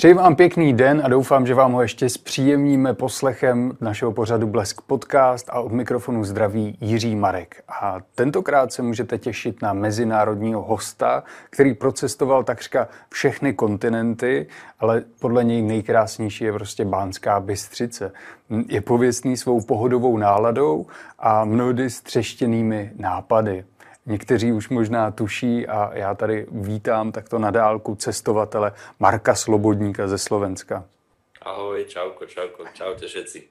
Přeji vám pěkný den a doufám, že vám ho ještě zpříjemníme poslechem našeho pořadu Blesk Podcast a od mikrofonu zdraví Jiří Marek. A tentokrát se můžete těšit na mezinárodního hosta, který procestoval takřka všechny kontinenty, ale podle něj nejkrásnější je prostě Bánská Bystřice. Je pověstný svou pohodovou náladou a mnohdy střeštěnými nápady. Někteří už možná tuší a já tady vítám takto na dálku cestovatele Marka Slobodníka ze Slovenska. Ahoj, čauko, čauko, čaute všetci.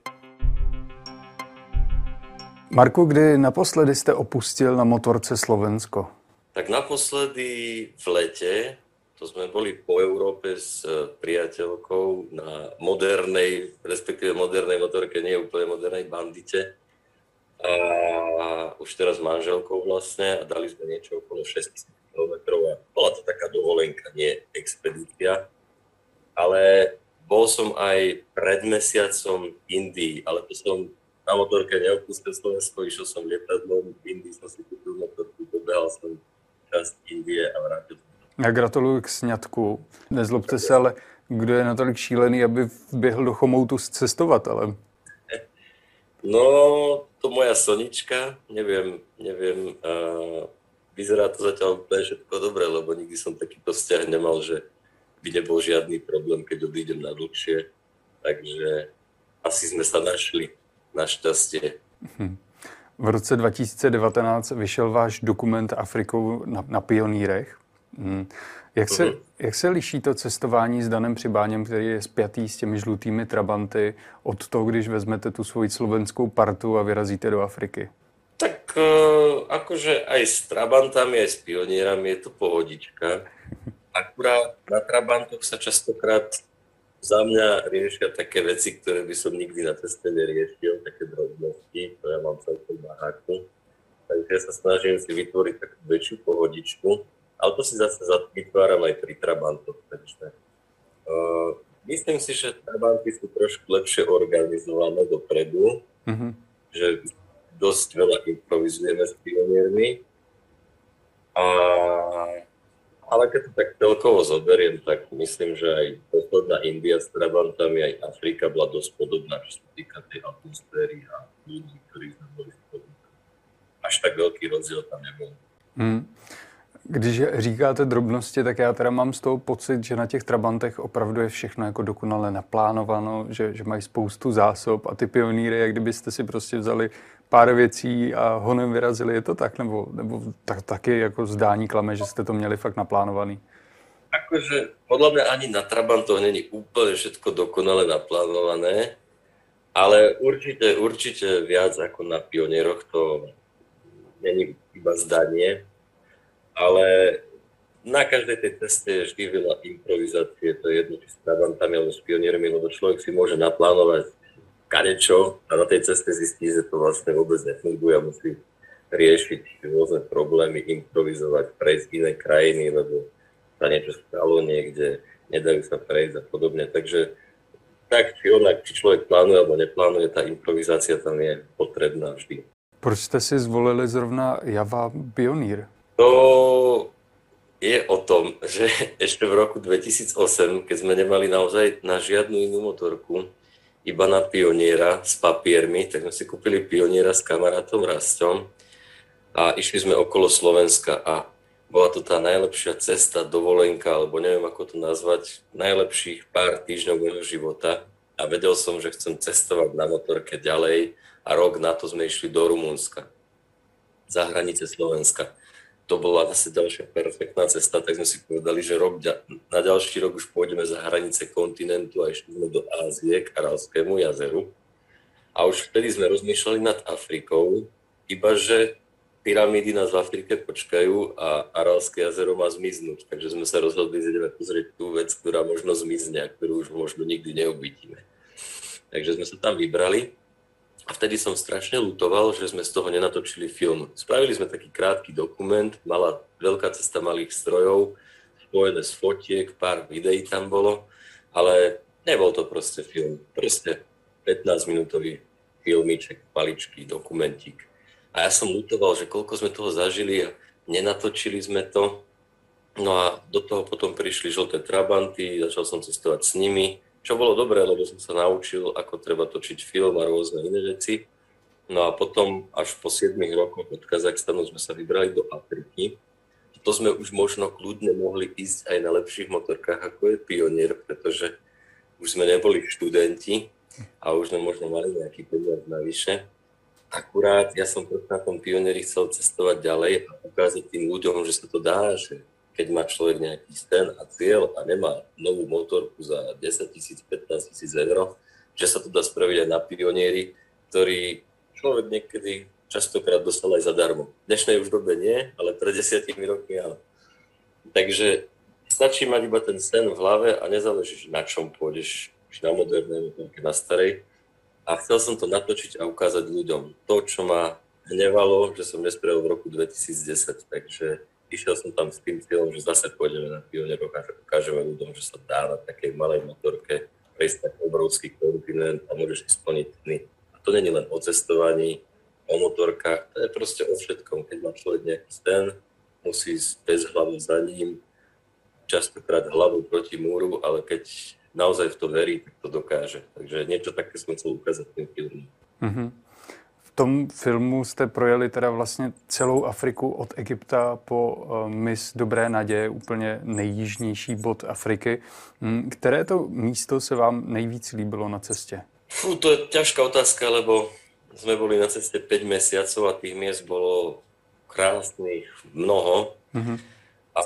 Marku, kdy naposledy jste opustil na motorce Slovensko? Tak naposledy v lete, to sme boli po Európe s priateľkou na modernej, respektíve modernej motorke, nie úplne modernej bandite a už teraz s manželkou vlastne a dali sme niečo okolo 6000 km a bola to taká dovolenka, nie expedícia. Ale bol som aj pred mesiacom v Indii, ale to som na motorke neopustil Slovensko, išiel som lietadlom, v Indii som si kúpil motorku, dobehal som časť Indie a vrátil som. Já gratuluju k sňatku. Nezlobte se, ale kdo je natolik šílený, aby vběhl do chomoutu s cestovatelem? No, to moja Sonička, neviem, neviem, uh, vyzerá to zatiaľ úplne všetko dobre, lebo nikdy som takýto vzťah nemal, že by nebol žiadny problém, keď odídem na dlhšie. Takže asi sme sa našli, našťastie. Hm. V roce 2019 vyšel váš dokument Afrikou na, na pionýrech. Hm. Jak se, jak se liší to cestování s Danem Přibáněm, který je spjatý s těmi žlutými trabanty, od toho, když vezmete tu svoji slovenskou partu a vyrazíte do Afriky? Tak uh, akože aj s Trabantami, aj s pionierami je to pohodička. Akurát na Trabantoch sa častokrát za mňa riešia také veci, ktoré by som nikdy na ceste neriešil, také drobnosti, to ja mám celkom baháku. Takže ja sa snažím si vytvoriť takú väčšiu pohodičku ale to si zase vytváram aj pri Trabantoch. Takže, uh, myslím si, že Trabanty sú trošku lepšie organizované dopredu, mm-hmm. že dosť veľa improvizujeme s pioniermi. A, ale keď to tak celkovo zoberiem, tak myslím, že aj posledná India s Trabantami, aj Afrika bola dosť podobná, čo sa týka tej atmosféry a ľudí, ktorí sme boli spolu. Až tak veľký rozdiel tam nebol. Mm. Když říkáte drobnosti, tak já teda mám z toho pocit, že na těch Trabantech opravdu je všechno jako dokonale naplánováno, že, že mají spoustu zásob a ty pionýry, jak kdybyste si prostě vzali pár věcí a honem vyrazili, je to tak? Nebo, nebo tak, taky jako zdání klame, že jste to měli fakt naplánovaný? Akože podľa mňa ani na Trabantoch není úplne všetko dokonale naplánované, ale určite, určite viac ako na pionieroch to není iba zdanie, ale na každej tej ceste je vždy veľa improvizácie, to je jedno, či s Trabantami alebo s pioniermi, lebo človek si môže naplánovať kadečo a na tej ceste zistí, že to vlastne vôbec nefunguje a musí riešiť rôzne problémy, improvizovať, prejsť iné krajiny, lebo sa niečo stalo niekde, nedajú sa prejsť a podobne. Takže tak či onak, či človek plánuje alebo neplánuje, tá improvizácia tam je potrebná vždy. Proč jste si zvolili zrovna Java Pionír? To je o tom, že ešte v roku 2008, keď sme nemali naozaj na žiadnu inú motorku, iba na pioniera s papiermi, tak sme si kúpili pioniera s kamarátom Rastom a išli sme okolo Slovenska a bola to tá najlepšia cesta, dovolenka, alebo neviem ako to nazvať, najlepších pár týždňov môjho života. A vedel som, že chcem cestovať na motorke ďalej a rok na to sme išli do Rumunska, za hranice Slovenska to bola zase ďalšia perfektná cesta, tak sme si povedali, že rok, na ďalší rok už pôjdeme za hranice kontinentu a išli sme do Ázie, k Aralskému jazeru. A už vtedy sme rozmýšľali nad Afrikou, iba že pyramídy nás v Afrike počkajú a Aralské jazero má zmiznúť. Takže sme sa rozhodli, že ideme pozrieť tú vec, ktorá možno zmizne a ktorú už možno nikdy neuvidíme. Takže sme sa tam vybrali a vtedy som strašne lutoval, že sme z toho nenatočili film. Spravili sme taký krátky dokument, mala veľká cesta malých strojov, spojené s fotiek, pár videí tam bolo, ale nebol to proste film. Proste 15-minútový filmiček, maličký dokumentík. A ja som lutoval, že koľko sme toho zažili a nenatočili sme to. No a do toho potom prišli žlté trabanty, začal som cestovať s nimi, čo bolo dobré, lebo som sa naučil, ako treba točiť film a rôzne iné veci. No a potom až po 7 rokoch od Kazachstanu sme sa vybrali do Afriky. To sme už možno kľudne mohli ísť aj na lepších motorkách, ako je Pionier, pretože už sme neboli študenti a už sme možno mali nejaký peniaz navyše. Akurát ja som na tom pionieri chcel cestovať ďalej a ukázať tým ľuďom, že sa to dá, že keď má človek nejaký sen a cieľ a nemá novú motorku za 10 tisíc, 15 tisíc eur, že sa to dá spraviť aj na pionieri, ktorý človek niekedy častokrát dostal aj zadarmo. V dnešnej už dobe nie, ale pred desiatimi rokmi áno. Takže stačí mať iba ten sen v hlave a nezáleží, na čom pôjdeš, či na modernej motorke, na starej. A chcel som to natočiť a ukázať ľuďom. To, čo ma hnevalo, že som nespravil v roku 2010. Takže išiel som tam s tým cieľom, že zase pôjdeme na pionier a ukážeme ľuďom, že sa dá na takej malej motorke prejsť tak obrovský kontinent a môžeš splniť sny. A to není len o cestovaní, o motorkách, to je proste o všetkom. Keď má človek nejaký sen, musí ísť bez hlavy za ním, častokrát hlavou proti múru, ale keď naozaj v to verí, tak to dokáže. Takže niečo také som chcel ukázať tým filmom. Mm-hmm tom filmu jste projeli teda vlastně celou Afriku od Egypta po uh, mis Dobré naděje, úplně nejjižnější bod Afriky. Hm, které to místo se vám nejvíc líbilo na cestě? Fú, to je ťažká otázka, lebo sme boli na ceste 5 mesiacov a tých miest bolo krásnych mnoho. Mm-hmm. A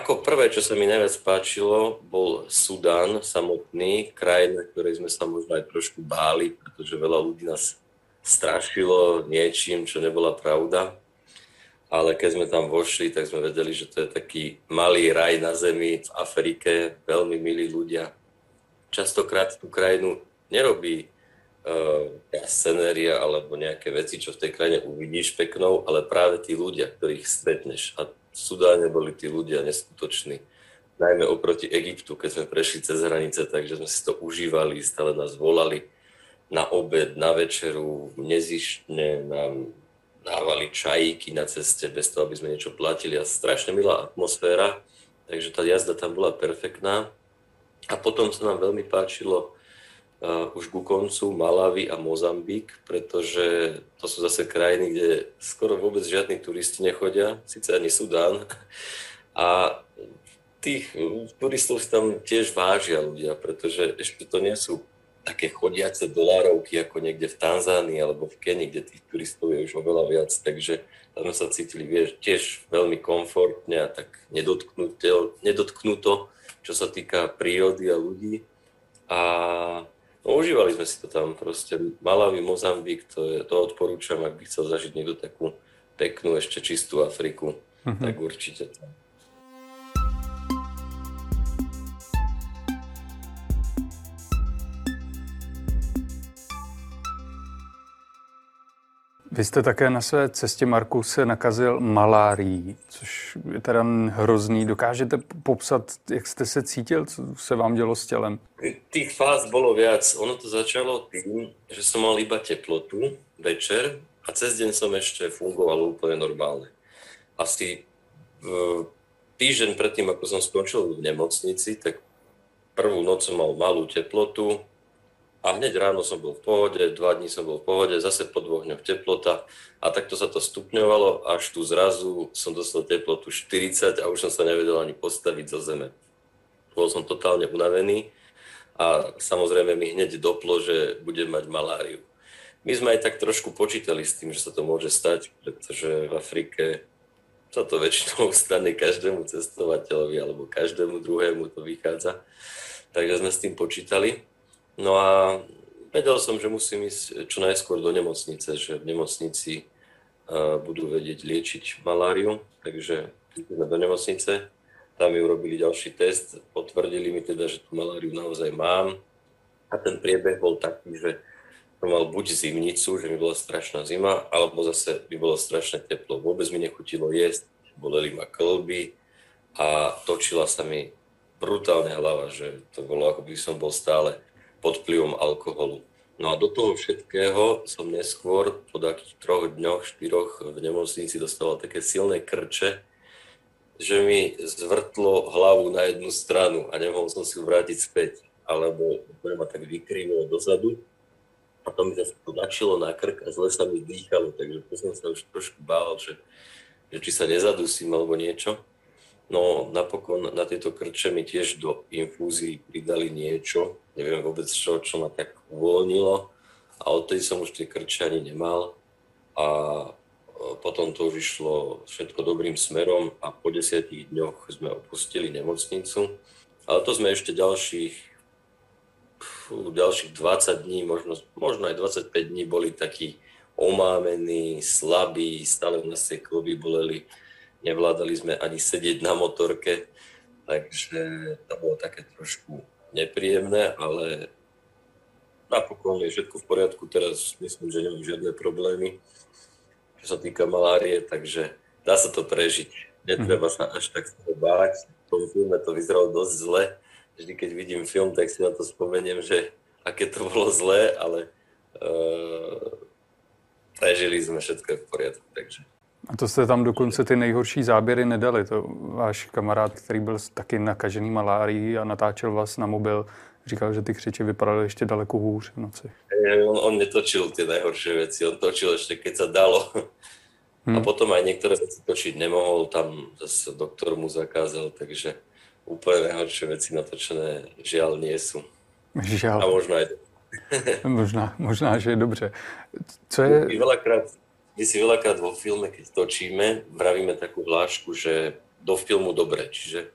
ako prvé, čo sa mi najviac páčilo, bol Sudán samotný, krajina, ktorej sme sa možno aj trošku báli, pretože veľa ľudí nás strašilo niečím, čo nebola pravda. Ale keď sme tam vošli, tak sme vedeli, že to je taký malý raj na zemi v Afrike, veľmi milí ľudia. Častokrát tú krajinu nerobí uh, scenéria alebo nejaké veci, čo v tej krajine uvidíš peknou, ale práve tí ľudia, ktorých stretneš. A v Sudáne boli tí ľudia neskutoční. Najmä oproti Egyptu, keď sme prešli cez hranice, takže sme si to užívali, stále nás volali na obed, na večeru, nezištne nám dávali čajíky na ceste bez toho, aby sme niečo platili a strašne milá atmosféra, takže tá jazda tam bola perfektná. A potom sa nám veľmi páčilo uh, už ku koncu Malavy a Mozambik, pretože to sú zase krajiny, kde skoro vôbec žiadni turisti nechodia, síce ani Sudán. A tých turistov si tam tiež vážia ľudia, pretože ešte to nie sú také chodiace dolárovky ako niekde v Tanzánii alebo v Kenii, kde tých turistov je už oveľa viac, takže tam sa cítili vieš, tiež veľmi komfortne a tak nedotknuto, čo sa týka prírody a ľudí. A no, užívali sme si to tam proste. Malawi, Mozambik, to, je, to odporúčam, ak by chcel zažiť niekto takú peknú, ešte čistú Afriku, mm-hmm. tak určite tam. Vy jste také na své cestě, Marku, se nakazil malárií, což je teda hrozný. Dokážete popsat, jak jste se cítil, co se vám dělo s tělem? Tých fáz bolo viac. Ono to začalo tým, že som mal iba teplotu večer a cez deň som ešte fungoval úplne normálne. Asi týždeň predtým, ako som skončil v nemocnici, tak prvú noc som mal malú teplotu, a hneď ráno som bol v pohode, dva dní som bol v pohode, zase po dvoch dňoch teplota a takto sa to stupňovalo, až tu zrazu som dostal teplotu 40 a už som sa nevedel ani postaviť zo zeme. Bol som totálne unavený a samozrejme mi hneď doplo, že budem mať maláriu. My sme aj tak trošku počítali s tým, že sa to môže stať, pretože v Afrike sa to väčšinou stane každému cestovateľovi alebo každému druhému to vychádza. Takže sme s tým počítali. No a vedel som, že musím ísť čo najskôr do nemocnice, že v nemocnici budú vedieť liečiť maláriu, takže sme do nemocnice, tam mi urobili ďalší test, potvrdili mi teda, že tú maláriu naozaj mám a ten priebeh bol taký, že som mal buď zimnicu, že mi bola strašná zima, alebo zase mi bolo strašné teplo. Vôbec mi nechutilo jesť, boleli ma klby a točila sa mi brutálne hlava, že to bolo ako by som bol stále pod vplyvom alkoholu. No a do toho všetkého som neskôr po takých troch dňoch, štyroch v nemocnici dostal také silné krče, že mi zvrtlo hlavu na jednu stranu a nemohol som si ju vrátiť späť. Alebo ma tak vykrývilo dozadu a to mi zase tlačilo na krk a zle sa mi dýchalo, takže to som sa už trošku bál, že, že či sa nezadusím alebo niečo. No napokon na tejto krče mi tiež do infúzií pridali niečo, neviem vôbec čo, čo ma tak uvoľnilo. A odtedy som už tie krče ani nemal. A potom to už išlo všetko dobrým smerom a po desiatich dňoch sme opustili nemocnicu. Ale to sme ešte ďalších, ďalších 20 dní, možno, možno aj 25 dní boli takí omámení, slabí, stále u nás tie kluby boleli nevládali sme ani sedieť na motorke, takže to bolo také trošku nepríjemné, ale napokon je všetko v poriadku, teraz myslím, že nemám žiadne problémy, čo sa týka malárie, takže dá sa to prežiť. Netreba sa až tak báť. V tom filme to vyzeralo dosť zle. Vždy, keď vidím film, tak si na to spomeniem, že aké to bolo zlé, ale uh, prežili sme všetko v poriadku. Takže a to jste tam dokonce ty nejhorší záběry nedali. To váš kamarád, který byl taky nakažený malárií a natáčel vás na mobil, říkal, že ty křiče vypadaly ještě daleko hůř v noci. On, on netočil tie najhoršie veci, on točil ešte keď sa dalo. Hmm. A potom aj niektoré veci točiť nemohol, tam zase doktor mu zakázal, takže úplne najhoršie veci natočené žiaľ nie sú. Žiaľ. A možno aj možná, možná, že je dobře. Co je... Veľakrát my si veľakrát vo filme, keď točíme, vravíme takú hlášku, že do filmu dobre. Čiže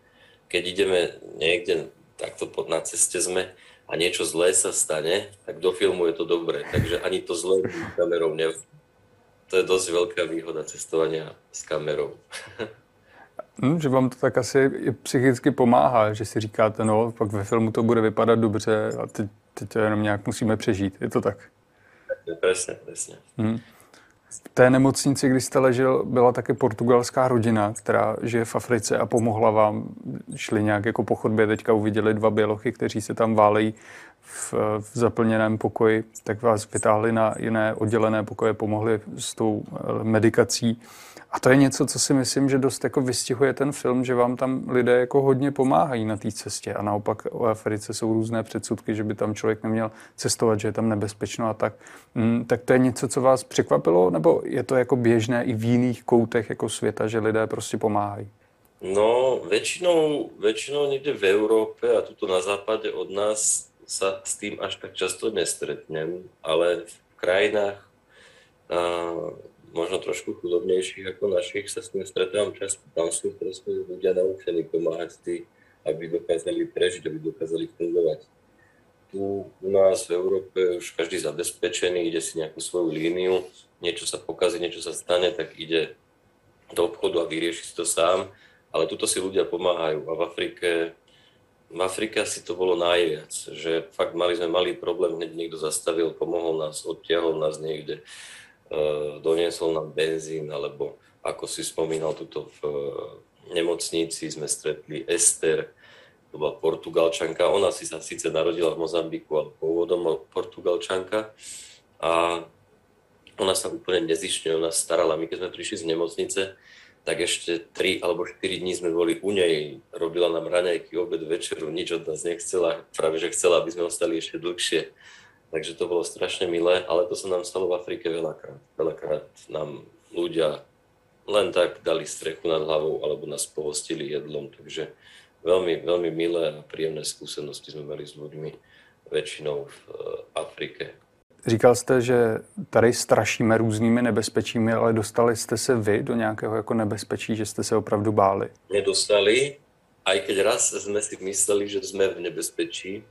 keď ideme niekde, takto na ceste sme a niečo zlé sa stane, tak do filmu je to dobré. Takže ani to zlé kamerou ne... To je dosť veľká výhoda cestovania s kamerou. Hmm, že vám to tak asi psychicky pomáhá, že si říkáte, no, pak ve filmu to bude vypadat dobře a teď, teď to jenom nějak musíme přežít. Je to tak? Presne, presne. Hmm. V té nemocnici, kdy jste ležel, byla také portugalská rodina, která žije v Africe a pomohla vám. Šli nějak jako po chodbě, teďka uviděli dva bělochy, kteří se tam válejí v, v zaplněném pokoji, tak vás vytáhli na jiné oddělené pokoje, pomohli s tou eh, medikací. A to je něco, co si myslím, že dost jako vystihuje ten film, že vám tam lidé jako hodně pomáhají na té cestě. A naopak o Africe jsou různé předsudky, že by tam člověk neměl cestovat, že je tam nebezpečno a tak. Mm, tak to je něco, co vás překvapilo, nebo je to jako běžné i v jiných koutech jako světa, že lidé prostě pomáhají? No, väčšinou, väčšinou niekde v Európe a tuto na západe od nás sa s tým až tak často nestretnem, ale v krajinách možno trošku chudobnejších ako našich sa s tým stretávam často. Tam sú proste ľudia naučení pomáhať tí, aby dokázali prežiť, aby dokázali fungovať. Tu u nás v Európe už každý zabezpečený, ide si nejakú svoju líniu, niečo sa pokazí, niečo sa stane, tak ide do obchodu a vyrieši si to sám. Ale tuto si ľudia pomáhajú a v Afrike v Afrike asi to bolo najviac, že fakt mali sme malý problém, hneď niekto zastavil, pomohol nás, odtiahol nás niekde E, doniesol nám benzín, alebo ako si spomínal, tuto v e, nemocnici sme stretli Ester, to bola Portugalčanka. Ona si sa síce narodila v Mozambiku, ale pôvodom Portugalčanka. A ona sa úplne nezišne o starala. My keď sme prišli z nemocnice, tak ešte 3 alebo 4 dní sme boli u nej. Robila nám raňajky, obed, večeru, nič od nás nechcela. Práve, že chcela, aby sme ostali ešte dlhšie. Takže to bolo strašne milé, ale to sa nám stalo v Afrike veľakrát. Veľakrát nám ľudia len tak dali strechu nad hlavou alebo nás pohostili jedlom, takže veľmi, veľmi milé a príjemné skúsenosti sme mali s ľuďmi väčšinou v eh, Afrike. Říkal jste, že tady strašíme různými nebezpečími, ale dostali jste se vy do nějakého jako nebezpečí, že jste se opravdu báli? Nedostali, aj keď raz sme si mysleli, že sme v nebezpečí.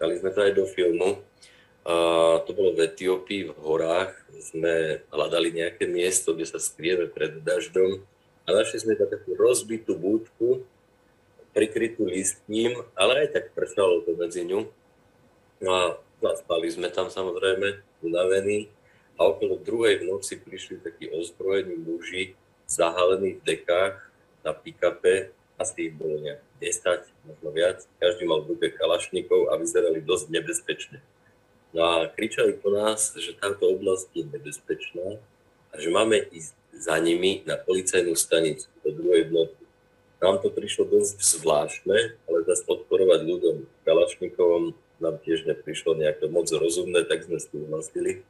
Dali sme to aj do filmu, a to bolo v Etiópii, v horách. Sme hľadali nejaké miesto, kde sa skrieme pred dažďom a našli sme tam takú rozbitú búdku, prikrytú listním, ale aj tak pršalo to medzi ňu. No a spali sme tam samozrejme, unavení a okolo druhej v noci prišli takí ozbrojení muži, zahalení v dekách na pikape, asi ich bolo nejak 10, možno viac. Každý mal v kalašníkov a vyzerali dosť nebezpečne. No a kričali po nás, že táto oblasť je nebezpečná a že máme ísť za nimi na policajnú stanicu do druhej bloku. nám to prišlo dosť zvláštne, ale zase odporovať ľuďom Kalašnikovom nám tiež neprišlo nejaké moc rozumné, tak sme súhlasili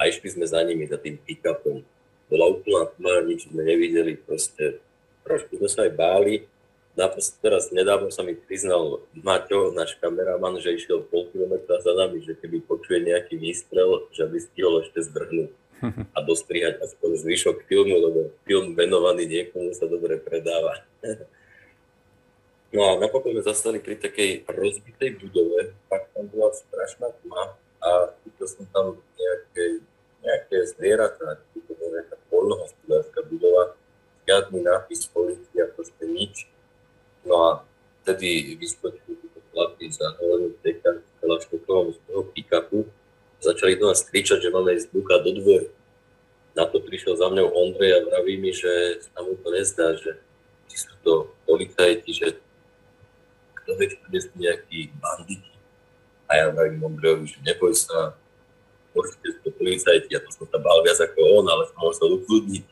a išli sme za nimi, za tým pick-upom. Bola úplná tma, nič sme nevideli, proste trošku sme sa aj báli. Naposled, teraz nedávno sa mi priznal Maťo, náš kameraman, že išiel pol kilometra za nami, že keby počuje nejaký výstrel, že by stihol ešte zdrhnúť a dostrihať aspoň zvyšok filmu, lebo film venovaný niekomu sa dobre predáva. No a napokon sme zastali pri takej rozbitej budove, tak tam bola strašná tma a videl som tam nejaké, nejaké zvieratá, to bola nejaká poľnohospodárska budova, žiadny nápis policia, proste nič. No a vtedy vyskočili tieto chlapy za hlavným teka Kalašníkovom z toho pick-upu, začali do nás kričať, že máme ísť búkať do dvoru. Na to prišiel za mňou Ondrej a vraví mi, že sa mu to nezdá, že či sú to policajti, že kto vie, či sú nejakí banditi. A ja vravím Ondrejovi, že neboj sa, určite sú to policajti, ja to som sa bál viac ako on, ale som mohol ukludniť.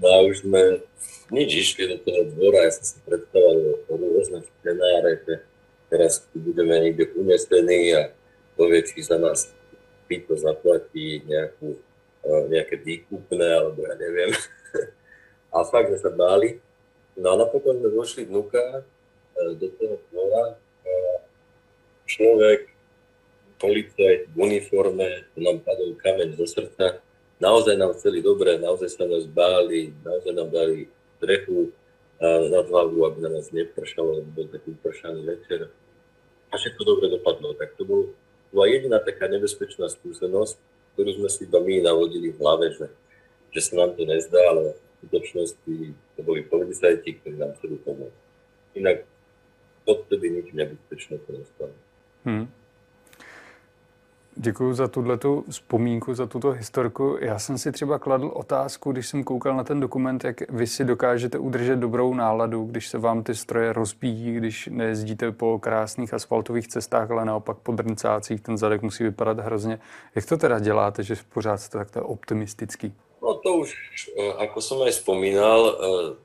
No a už sme nič išli do toho dvora, ja som si predstavoval rôzne scenáre, že teraz budeme niekde unesení a povie, či za nás Pito zaplatí nejakú, nejaké výkupné, alebo ja neviem. a fakt sme sa báli. No a napokon sme došli vnúka E, do toho dvora človek, policajt v uniforme, nám padol kameň zo srdca. Naozaj nám chceli dobre, naozaj sa nás báli, naozaj nám dali strechu na hlavu, aby na nás nepršalo, lebo bol taký pršaný večer. A všetko dobre dopadlo. Tak to bol, bola jediná taká nebezpečná skúsenosť, ktorú sme si iba my navodili v hlave, že, že sa nám to nezdá, ale v skutočnosti to boli policajti, ktorí nám chceli pomôcť. Inak odtedy nič nebezpečné to nestalo. Hmm. Děkuji za tuto vzpomínku, za tuto historku. Já jsem si třeba kladl otázku, když jsem koukal na ten dokument, jak vy si dokážete udržet dobrou náladu, když se vám ty stroje rozbíjí, když nejezdíte po krásných asfaltových cestách, ale naopak po drncácích, ten zadek musí vypadat hrozně. Jak to teda děláte, že pořád jste takto optimistický? No to už, eh, ako som aj spomínal, eh,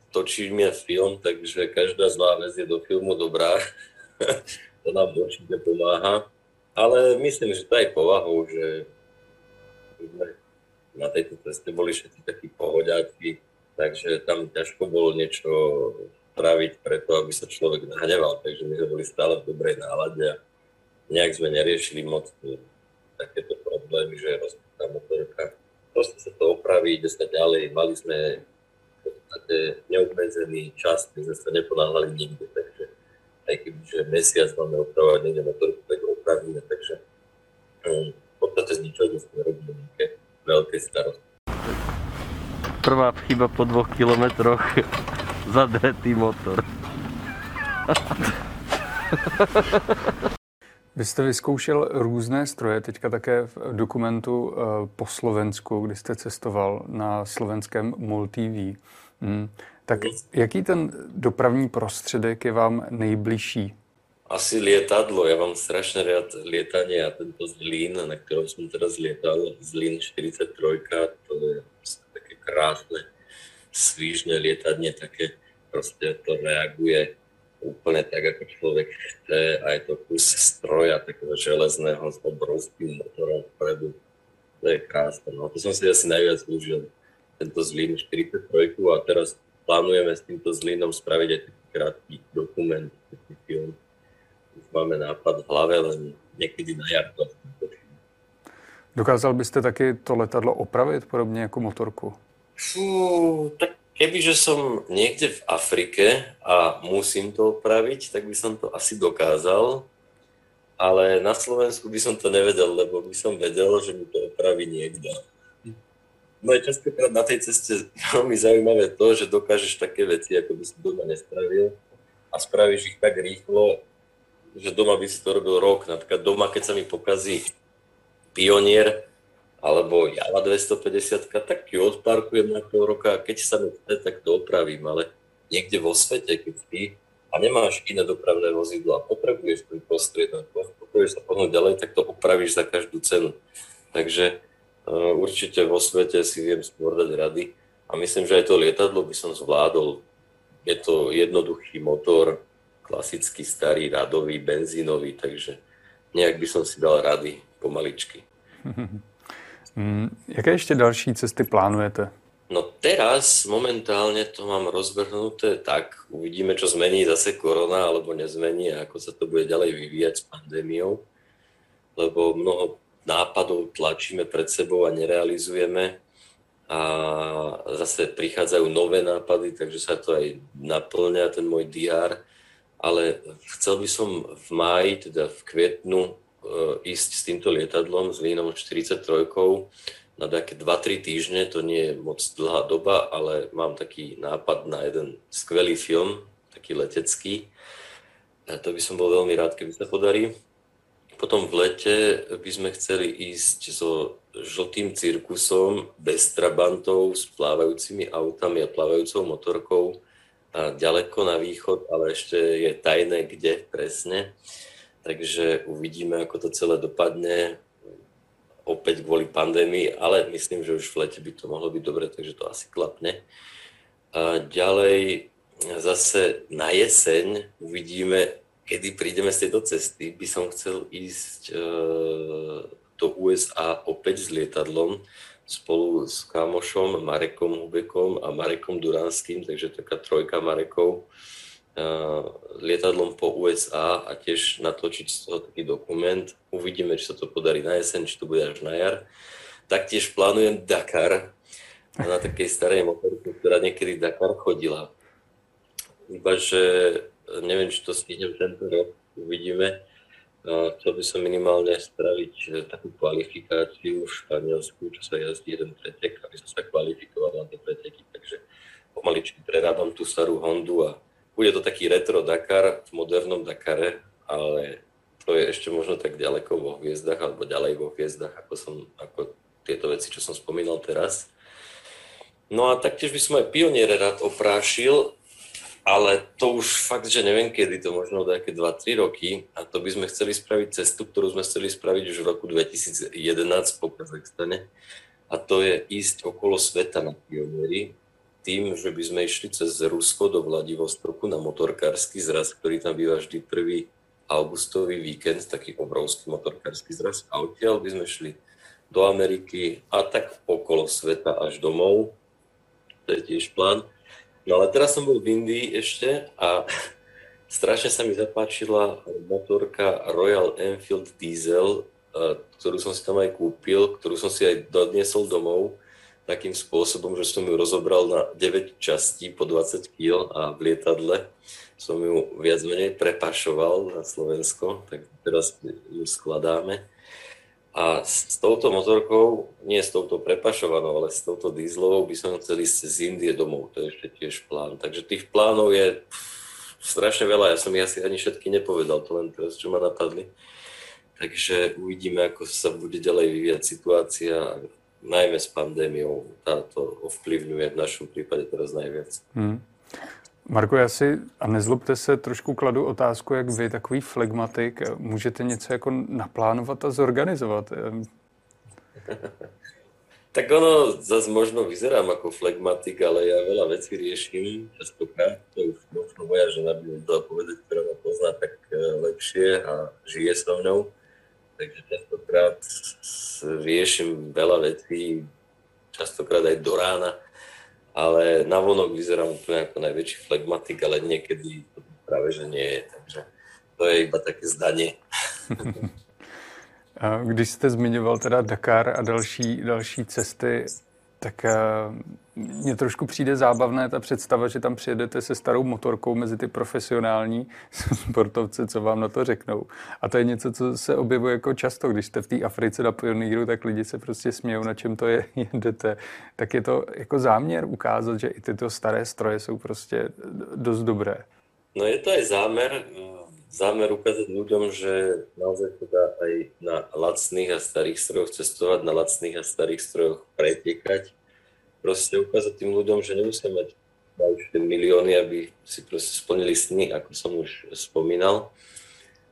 točíme film, takže každá zlá vec je do filmu dobrá. to nám určite pomáha. Ale myslím, že to aj povahou, že na tejto ceste boli všetci takí pohodiaci, takže tam ťažko bolo niečo spraviť preto, aby sa človek nahneval, takže my sme boli stále v dobrej nálade a nejak sme neriešili moc takéto problémy, že je rozbitá motorka proste sa to opraví, ide sa ďalej. Mali sme v neobmedzený čas, my sme sa neponáhľali nikde, takže aj keby že mesiac máme opravovať niekde motorku, tak opravíme, takže um, v podstate z ničoho sme robili nejaké veľké starosti. Prvá chyba po dvoch kilometroch, zadretý motor. Vy jste vyzkoušel různé stroje, teďka také v dokumentu eh, po Slovensku, kdy jste cestoval na slovenském MOL TV. Hmm. Tak jaký ten dopravní prostředek je vám nejbližší? Asi lietadlo. Ja mám strašne rád lietanie a tento Zlín, na ktorom som teraz lietal, Zlín 43, to je také krásne, svížne lietadne, také proste to reaguje úplne tak, ako človek chce a je to kus stroja takého železného s obrovským motorom vpredu. To je krásne. No to som si asi najviac užil, tento Zlín 43 a teraz plánujeme s týmto Zlínom spraviť aj taký krátky dokument, taký film. Už máme nápad v hlave, len niekedy na jar to Dokázal byste taky to letadlo opravit podobně jako motorku? Fú, tak Kebyže som niekde v Afrike a musím to opraviť, tak by som to asi dokázal, ale na Slovensku by som to nevedel, lebo by som vedel, že mi to opraví niekto. No je častokrát na tej ceste veľmi zaujímavé to, že dokážeš také veci, ako by si doma nespravil a spravíš ich tak rýchlo, že doma by si to robil rok. Napríklad doma, keď sa mi pokazí pionier, alebo Java 250, tak ju odparkujem na pol roka a keď sa mi chce, tak to opravím, ale niekde vo svete, keď ty a nemáš iné dopravné vozidlo a potrebuješ ten prostriedok, potrebuješ sa pohnúť ďalej, tak to opravíš za každú cenu. Takže určite vo svete si viem skôr dať rady a myslím, že aj to lietadlo by som zvládol je to jednoduchý motor, klasický starý radový, benzínový, takže nejak by som si dal rady pomaličky. Mm, jaké ještě další cesty plánujete? No teraz momentálne to mám rozvrhnuté tak, uvidíme, čo zmení zase korona, alebo nezmení a ako sa to bude ďalej vyvíjať s pandémiou, lebo mnoho nápadov tlačíme pred sebou a nerealizujeme a zase prichádzajú nové nápady, takže sa to aj naplňa, ten môj DR, ale chcel by som v máji, teda v kvietnu, e, ísť s týmto lietadlom, s Línom 43 na také 2-3 týždne, to nie je moc dlhá doba, ale mám taký nápad na jeden skvelý film, taký letecký. A to by som bol veľmi rád, keby sa podarí. Potom v lete by sme chceli ísť so žltým cirkusom, bez trabantov, s plávajúcimi autami a plávajúcou motorkou a ďaleko na východ, ale ešte je tajné, kde presne. Takže uvidíme, ako to celé dopadne opäť kvôli pandémii, ale myslím, že už v lete by to mohlo byť dobre, takže to asi klapne. A ďalej zase na jeseň uvidíme, kedy prídeme z tejto cesty. By som chcel ísť e, do USA opäť s lietadlom spolu s kamošom Marekom Hubekom a Marekom Duranským, takže taká trojka Marekov lietadlom po USA a tiež natočiť z toho taký dokument. Uvidíme, či sa to podarí na jeseň, či to bude až na jar. Taktiež plánujem Dakar na takej starej motorke, ktorá niekedy Dakar chodila. Iba, že neviem, či to stihnem tento rok, uvidíme. Chcel by som minimálne spraviť takú kvalifikáciu v Španielsku, čo sa jazdí jeden pretek, aby som sa kvalifikoval na tie preteky, takže pomaličky prerábam tú starú Hondu a bude to taký retro Dakar v modernom Dakare, ale to je ešte možno tak ďaleko vo hviezdach, alebo ďalej vo hviezdach, ako, som, ako tieto veci, čo som spomínal teraz. No a taktiež by som aj pioniere rád oprášil, ale to už fakt, že neviem kedy, to možno nejaké 2-3 roky a to by sme chceli spraviť cestu, ktorú sme chceli spraviť už v roku 2011 po Kazachstane a to je ísť okolo sveta na pionieri tým, že by sme išli cez Rusko do Vladivostoku na motorkársky zraz, ktorý tam býva vždy prvý augustový víkend, taký obrovský motorkársky zraz. A odtiaľ by sme šli do Ameriky a tak okolo sveta až domov. To je tiež plán. No ale teraz som bol v Indii ešte a strašne sa mi zapáčila motorka Royal Enfield Diesel, ktorú som si tam aj kúpil, ktorú som si aj dodniesol domov takým spôsobom, že som ju rozobral na 9 častí po 20 kg a v lietadle som ju viac menej prepašoval na Slovensko, tak teraz ju skladáme. A s touto motorkou, nie s touto prepašovanou, ale s touto dízlovou by som chcel ísť z Indie domov, to je ešte tiež plán. Takže tých plánov je strašne veľa, ja som ich asi ani všetky nepovedal, to len teraz, čo ma napadli. Takže uvidíme, ako sa bude ďalej vyvíjať situácia najmä s pandémiou táto ovplyvňuje v našom prípade teraz najviac. Hmm. Marko, já si, a nezlobte se, trošku kladu otázku, jak vy, takový flegmatik, můžete něco jako naplánovat a zorganizovat? tak ono zase možno vyzerám ako flegmatik, ale ja veľa vecí riešim častokrát. To už možno moja žena by mi povedať, ktorá ma pozná tak eh, lepšie a žije so mnou takže častokrát riešim veľa vecí, častokrát aj do rána, ale na vonok vyzerám úplne ako najväčší flegmatik, ale niekedy to práve že nie je, takže to je iba také zdanie. Když jste zmiňoval teda Dakar a další, další cesty, tak mně trošku přijde zábavné ta představa, že tam přijedete se starou motorkou mezi ty profesionální sportovce, co vám na to řeknou. A to je něco, co se objevuje jako často, když jste v té Africe na pioníru, tak lidi se prostě smějou, na čem to je, jedete. Tak je to jako záměr ukázat, že i tyto staré stroje jsou prostě dost dobré. No je to aj zámer, zámer ukázať ľuďom, že naozaj to dá aj na lacných a starých strojoch cestovať, na lacných a starých strojoch pretekať proste ukázať tým ľuďom, že nemusia mať tie milióny, aby si proste splnili sny, ako som už spomínal.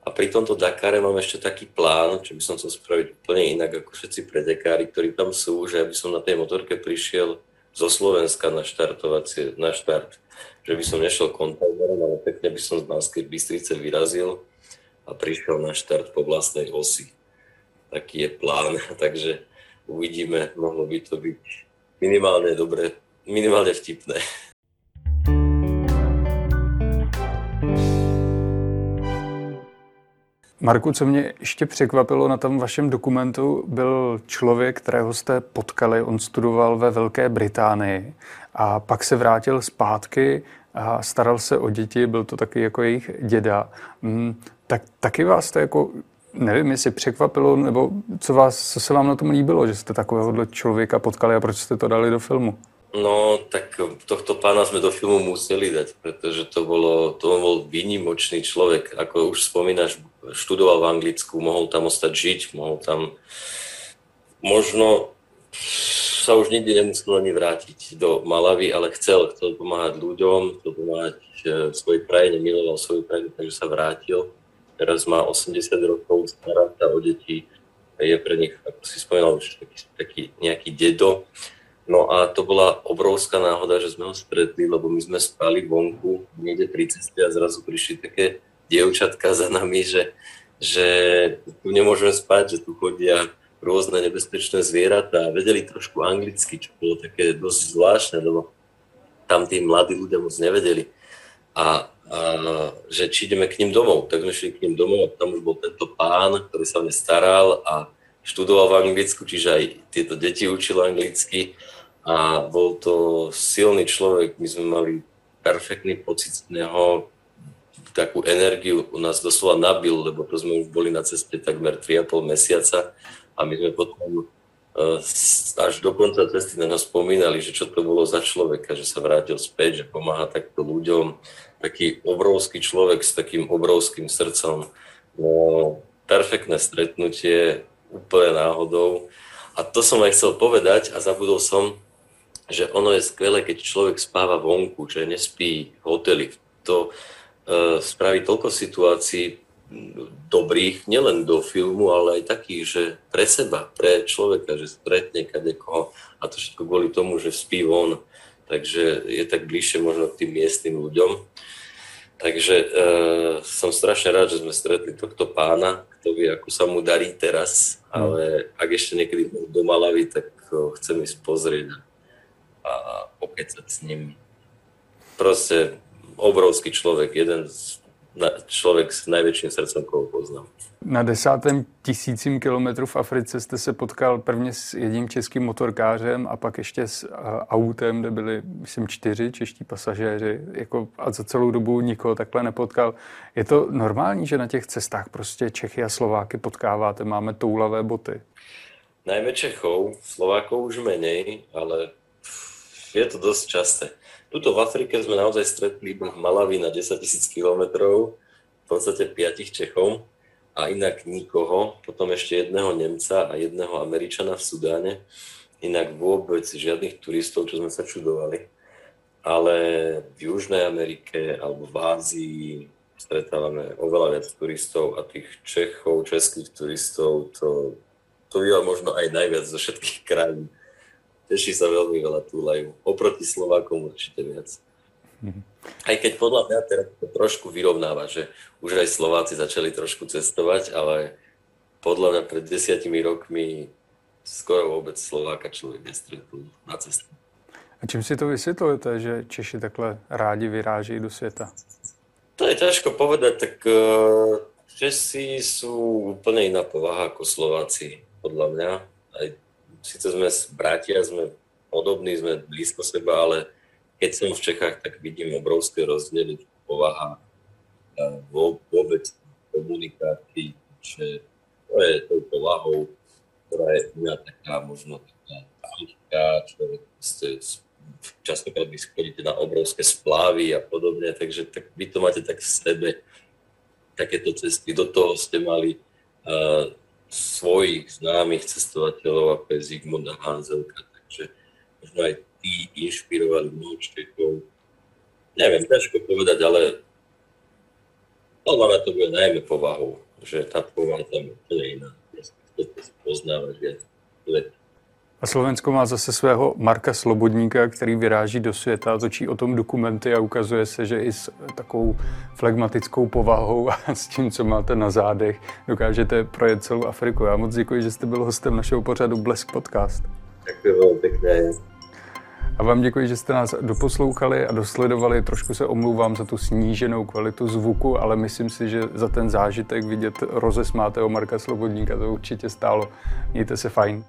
A pri tomto Dakare mám ešte taký plán, čo by som chcel spraviť úplne inak ako všetci predekári, ktorí tam sú, že aby som na tej motorke prišiel zo Slovenska na štartovacie, na štart, že by som nešiel kontajnerom, ale pekne by som z Banskej Bystrice vyrazil a prišiel na štart po vlastnej osi. Taký je plán, takže uvidíme, mohlo by to byť minimálne dobre, minimálne vtipné. Marku, co mě ještě překvapilo na tom vašem dokumentu, byl člověk, kterého jste potkali. On studoval ve Velké Británii a pak se vrátil zpátky a staral se o děti, byl to taky jako jejich děda. Mm, tak taky vás to jako, nevím, jestli překvapilo, nebo co, vás, co se vám na tom líbilo, že jste takového člověka potkali a proč jste to dali do filmu? No, tak tohto pána sme do filmu museli dať, pretože to, bolo, to bol výnimočný človek. Ako už spomínaš, študoval v Anglicku, mohol tam ostať žiť, mohol tam možno sa už nikdy nemusel ani vrátiť do Malavy, ale chcel, chcel pomáhať ľuďom, chcel pomáhať e, svojej krajine, miloval svoju krajinu, takže sa vrátil. Teraz má 80 rokov, stará sa o deti, je pre nich, ako si spomínal, už taký, taký nejaký dedo. No a to bola obrovská náhoda, že sme ho stretli, lebo my sme spali vonku niekde pri ceste a zrazu prišli také dievčatka za nami, že, že tu nemôžeme spať, že tu chodia rôzne nebezpečné zvieratá. Vedeli trošku anglicky, čo bolo také dosť zvláštne, lebo tam tí mladí ľudia moc nevedeli. A, a že či ideme k ním domov. Tak sme šli k ním domov a tam už bol tento pán, ktorý sa o ne staral a študoval v Anglicku, čiže aj tieto deti učil anglicky a bol to silný človek. My sme mali perfektný pocit z neho, takú energiu u nás doslova nabil, lebo to sme už boli na ceste takmer 3,5 mesiaca a my sme potom uh, až do konca cesty na nás spomínali, že čo to bolo za človeka, že sa vrátil späť, že pomáha takto ľuďom. Taký obrovský človek s takým obrovským srdcom. No, perfektné stretnutie, úplne náhodou. A to som aj chcel povedať a zabudol som, že ono je skvelé, keď človek spáva vonku, že nespí v hoteli. To, E, spraví toľko situácií dobrých, nielen do filmu, ale aj takých, že pre seba, pre človeka, že stretne kadekoho a to všetko kvôli tomu, že spí von, takže je tak bližšie možno k tým miestnym ľuďom. Takže e, som strašne rád, že sme stretli tohto pána, kto vie, ako sa mu darí teraz, ale ak ešte niekedy do Malavy, tak ho chcem ísť pozrieť pokecať s ním. Proste obrovský človek, jeden z, na, človek s najväčším srdcom, koho poznám. Na desátém tisícím kilometru v Africe jste se potkal prvně s jedním českým motorkářem a pak ještě s autem, kde byli, myslím, čtyři čeští pasažéři jako, a za celou dobu nikoho takhle nepotkal. Je to normální, že na těch cestách prostě Čechy a Slováky potkáváte? Máme toulavé boty? Najmä Čechov, Slovákov už menej, ale je to dosť časté. Tuto v Afrike sme naozaj stretli iba v Malavi na 10 000 kilometrov, v podstate piatich Čechov a inak nikoho, potom ešte jedného Nemca a jedného Američana v Sudáne, inak vôbec žiadnych turistov, čo sme sa čudovali. Ale v Južnej Amerike alebo v Ázii stretávame oveľa viac turistov a tých Čechov, českých turistov, to, to býva možno aj najviac zo všetkých krajín teší sa veľmi veľa túlajú. Oproti Slovákom určite viac. Mhm. Aj keď podľa mňa teraz to trošku vyrovnáva, že už aj Slováci začali trošku cestovať, ale podľa mňa pred desiatimi rokmi skoro vôbec Slováka človek nestretol na cestu. A čím si to vysvětlujete, že Češi takhle rádi vyráží do světa? To je ťažko povedať, tak uh, Česi sú úplne iná povaha ako Slováci, podľa mňa. Aj síce sme bratia, sme podobní, sme blízko seba, ale keď som v Čechách, tak vidím obrovské rozdiely povaha vôbec komunikácii, že to je tou povahou, ktorá je mňa taká možno taká ľahká, človek častokrát vy na obrovské splávy a podobne, takže tak vy to máte tak v sebe, takéto cesty. Do toho ste mali uh, svojich známych cestovateľov, ako je Zigmund a Hanzelka, takže možno aj tí inšpirovali mnoho. Neviem, ťažko povedať, ale podľa mňa to bude najmä povahou, že tá povaha tam je úplne iná. Chcete poznávať viac A Slovensko má zase svého Marka Slobodníka, který vyráží do světa, točí o tom dokumenty a ukazuje se, že i s takovou flegmatickou povahou a s tím, co máte na zádech, dokážete projet celou Afriku. Já moc děkuji, že jste byl hostem našeho pořadu Blesk Podcast. Ďakujem veľmi pekne. A vám děkuji, že jste nás doposlouchali a dosledovali. Trošku se omlouvám za tu sníženou kvalitu zvuku, ale myslím si, že za ten zážitek vidět rozesmátého Marka Slobodníka to určitě stálo. Mějte se fajn.